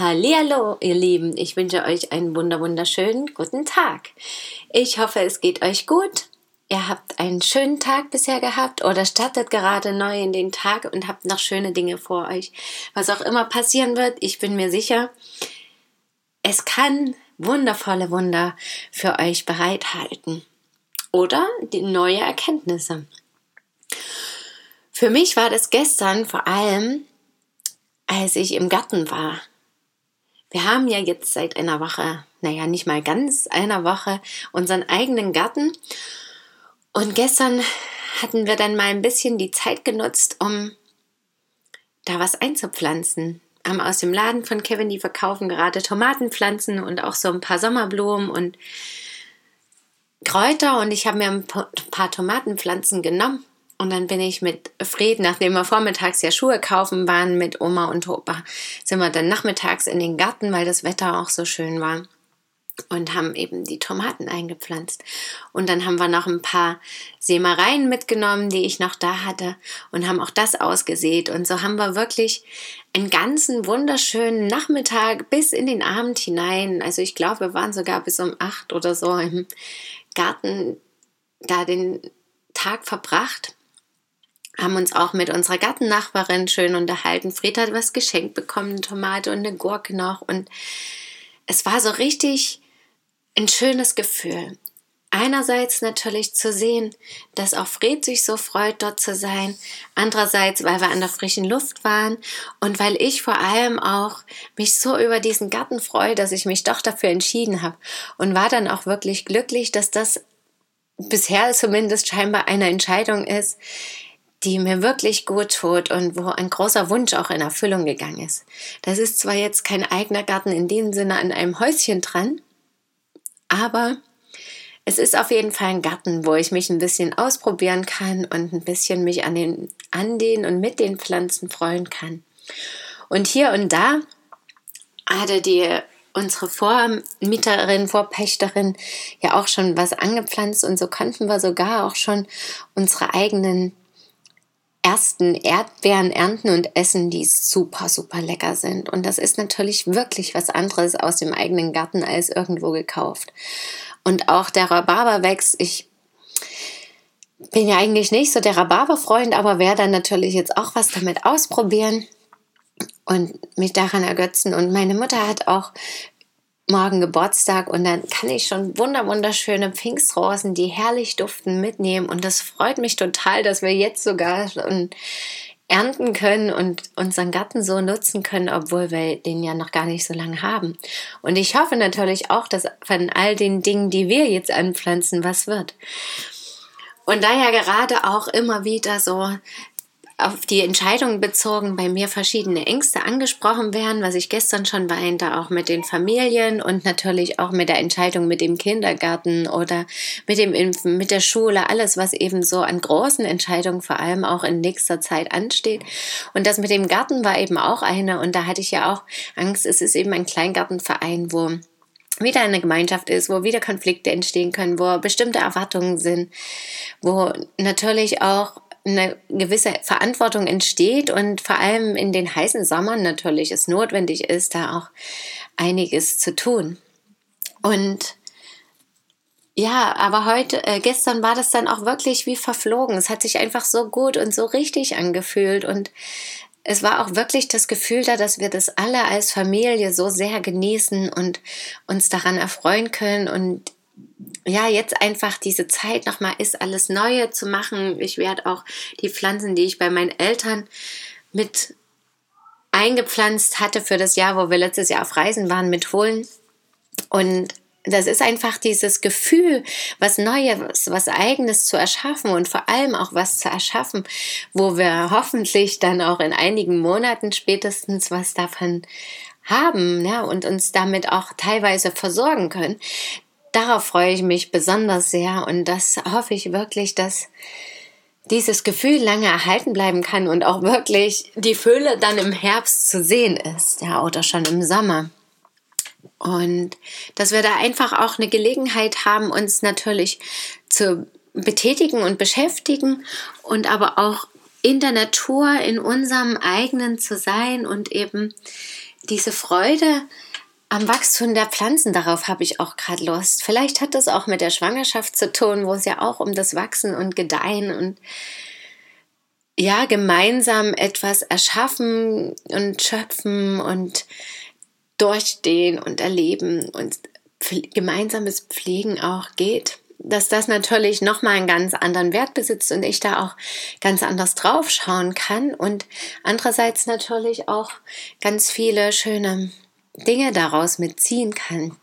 Hallihallo, ihr Lieben. Ich wünsche euch einen wunder wunderschönen guten Tag. Ich hoffe, es geht euch gut. Ihr habt einen schönen Tag bisher gehabt oder startet gerade neu in den Tag und habt noch schöne Dinge vor euch. Was auch immer passieren wird, ich bin mir sicher, es kann wundervolle Wunder für euch bereithalten. Oder die neue Erkenntnisse. Für mich war das gestern vor allem, als ich im Garten war. Wir haben ja jetzt seit einer Woche, naja, nicht mal ganz einer Woche, unseren eigenen Garten. Und gestern hatten wir dann mal ein bisschen die Zeit genutzt, um da was einzupflanzen. Haben aus dem Laden von Kevin, die verkaufen gerade Tomatenpflanzen und auch so ein paar Sommerblumen und Kräuter. Und ich habe mir ein paar Tomatenpflanzen genommen und dann bin ich mit Fred, nachdem wir vormittags ja Schuhe kaufen waren mit Oma und Opa, sind wir dann nachmittags in den Garten, weil das Wetter auch so schön war und haben eben die Tomaten eingepflanzt. Und dann haben wir noch ein paar Sämereien mitgenommen, die ich noch da hatte und haben auch das ausgesät. Und so haben wir wirklich einen ganzen wunderschönen Nachmittag bis in den Abend hinein. Also ich glaube, wir waren sogar bis um acht oder so im Garten da den Tag verbracht haben uns auch mit unserer Gartennachbarin schön unterhalten. Fred hat was geschenkt bekommen, eine Tomate und eine Gurke noch. Und es war so richtig ein schönes Gefühl. Einerseits natürlich zu sehen, dass auch Fred sich so freut, dort zu sein. Andererseits, weil wir an der frischen Luft waren und weil ich vor allem auch mich so über diesen Garten freue, dass ich mich doch dafür entschieden habe und war dann auch wirklich glücklich, dass das bisher zumindest scheinbar eine Entscheidung ist, die mir wirklich gut tut und wo ein großer Wunsch auch in Erfüllung gegangen ist. Das ist zwar jetzt kein eigener Garten in dem Sinne an einem Häuschen dran, aber es ist auf jeden Fall ein Garten, wo ich mich ein bisschen ausprobieren kann und ein bisschen mich an den, an den und mit den Pflanzen freuen kann. Und hier und da hatte die unsere Vormieterin, Vorpächterin ja auch schon was angepflanzt und so konnten wir sogar auch schon unsere eigenen ersten Erdbeeren ernten und essen, die super, super lecker sind. Und das ist natürlich wirklich was anderes aus dem eigenen Garten als irgendwo gekauft. Und auch der Rhabarber wächst. Ich bin ja eigentlich nicht so der Rhabarberfreund, aber werde dann natürlich jetzt auch was damit ausprobieren und mich daran ergötzen. Und meine Mutter hat auch morgen Geburtstag und dann kann ich schon wunder wunderschöne Pfingstrosen, die herrlich duften, mitnehmen und das freut mich total, dass wir jetzt sogar schon ernten können und unseren Garten so nutzen können, obwohl wir den ja noch gar nicht so lange haben. Und ich hoffe natürlich auch, dass von all den Dingen, die wir jetzt anpflanzen, was wird. Und da ja gerade auch immer wieder so auf die Entscheidung bezogen bei mir verschiedene Ängste angesprochen werden, was ich gestern schon weinte, auch mit den Familien und natürlich auch mit der Entscheidung mit dem Kindergarten oder mit dem Impfen, mit der Schule, alles, was eben so an großen Entscheidungen vor allem auch in nächster Zeit ansteht. Und das mit dem Garten war eben auch eine und da hatte ich ja auch Angst, es ist eben ein Kleingartenverein, wo wieder eine Gemeinschaft ist, wo wieder Konflikte entstehen können, wo bestimmte Erwartungen sind, wo natürlich auch eine gewisse Verantwortung entsteht und vor allem in den heißen Sommern natürlich es notwendig ist, da auch einiges zu tun. Und ja, aber heute, äh, gestern war das dann auch wirklich wie verflogen. Es hat sich einfach so gut und so richtig angefühlt und es war auch wirklich das Gefühl da, dass wir das alle als Familie so sehr genießen und uns daran erfreuen können und ja, jetzt einfach diese Zeit nochmal ist, alles Neue zu machen. Ich werde auch die Pflanzen, die ich bei meinen Eltern mit eingepflanzt hatte für das Jahr, wo wir letztes Jahr auf Reisen waren, mitholen. Und das ist einfach dieses Gefühl, was Neues, was Eigenes zu erschaffen und vor allem auch was zu erschaffen, wo wir hoffentlich dann auch in einigen Monaten spätestens was davon haben ja, und uns damit auch teilweise versorgen können. Darauf freue ich mich besonders sehr und das hoffe ich wirklich, dass dieses Gefühl lange erhalten bleiben kann und auch wirklich die Fülle dann im Herbst zu sehen ist, ja, oder schon im Sommer. Und dass wir da einfach auch eine Gelegenheit haben, uns natürlich zu betätigen und beschäftigen und aber auch in der Natur, in unserem eigenen zu sein und eben diese Freude am Wachstum der Pflanzen, darauf habe ich auch gerade Lust. Vielleicht hat das auch mit der Schwangerschaft zu tun, wo es ja auch um das Wachsen und Gedeihen und ja, gemeinsam etwas erschaffen und schöpfen und durchstehen und erleben und gemeinsames Pflegen auch geht dass das natürlich nochmal einen ganz anderen Wert besitzt und ich da auch ganz anders drauf schauen kann und andererseits natürlich auch ganz viele schöne Dinge daraus mitziehen kann.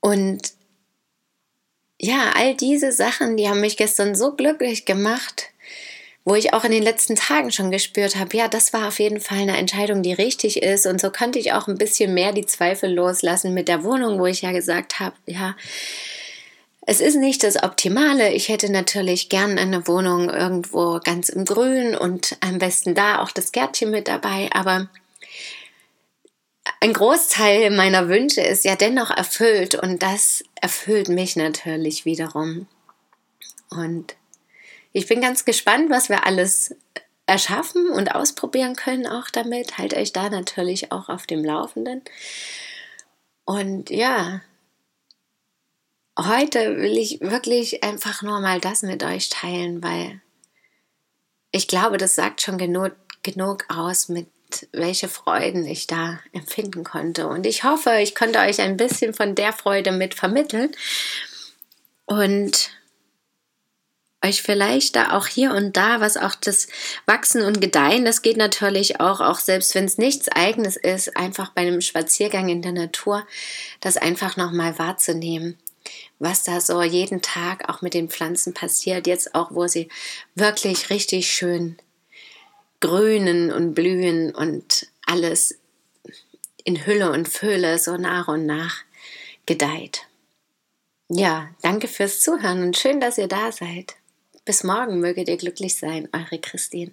Und ja, all diese Sachen, die haben mich gestern so glücklich gemacht, wo ich auch in den letzten Tagen schon gespürt habe, ja, das war auf jeden Fall eine Entscheidung, die richtig ist. Und so konnte ich auch ein bisschen mehr die Zweifel loslassen mit der Wohnung, wo ich ja gesagt habe, ja, es ist nicht das Optimale. Ich hätte natürlich gern eine Wohnung irgendwo ganz im Grün und am besten da auch das Gärtchen mit dabei. Aber ein Großteil meiner Wünsche ist ja dennoch erfüllt und das erfüllt mich natürlich wiederum. Und ich bin ganz gespannt, was wir alles erschaffen und ausprobieren können auch damit. Halt euch da natürlich auch auf dem Laufenden. Und ja, heute will ich wirklich einfach nur mal das mit euch teilen, weil ich glaube, das sagt schon genug, genug aus, mit welche Freuden ich da empfinden konnte. Und ich hoffe, ich konnte euch ein bisschen von der Freude mit vermitteln. Und euch vielleicht da auch hier und da, was auch das Wachsen und Gedeihen, das geht natürlich auch, auch selbst wenn es nichts eigenes ist, einfach bei einem Spaziergang in der Natur, das einfach nochmal wahrzunehmen, was da so jeden Tag auch mit den Pflanzen passiert, jetzt auch, wo sie wirklich richtig schön grünen und blühen und alles in Hülle und Fülle so nach und nach gedeiht. Ja, danke fürs Zuhören und schön, dass ihr da seid. Bis morgen möget ihr glücklich sein, eure Christine.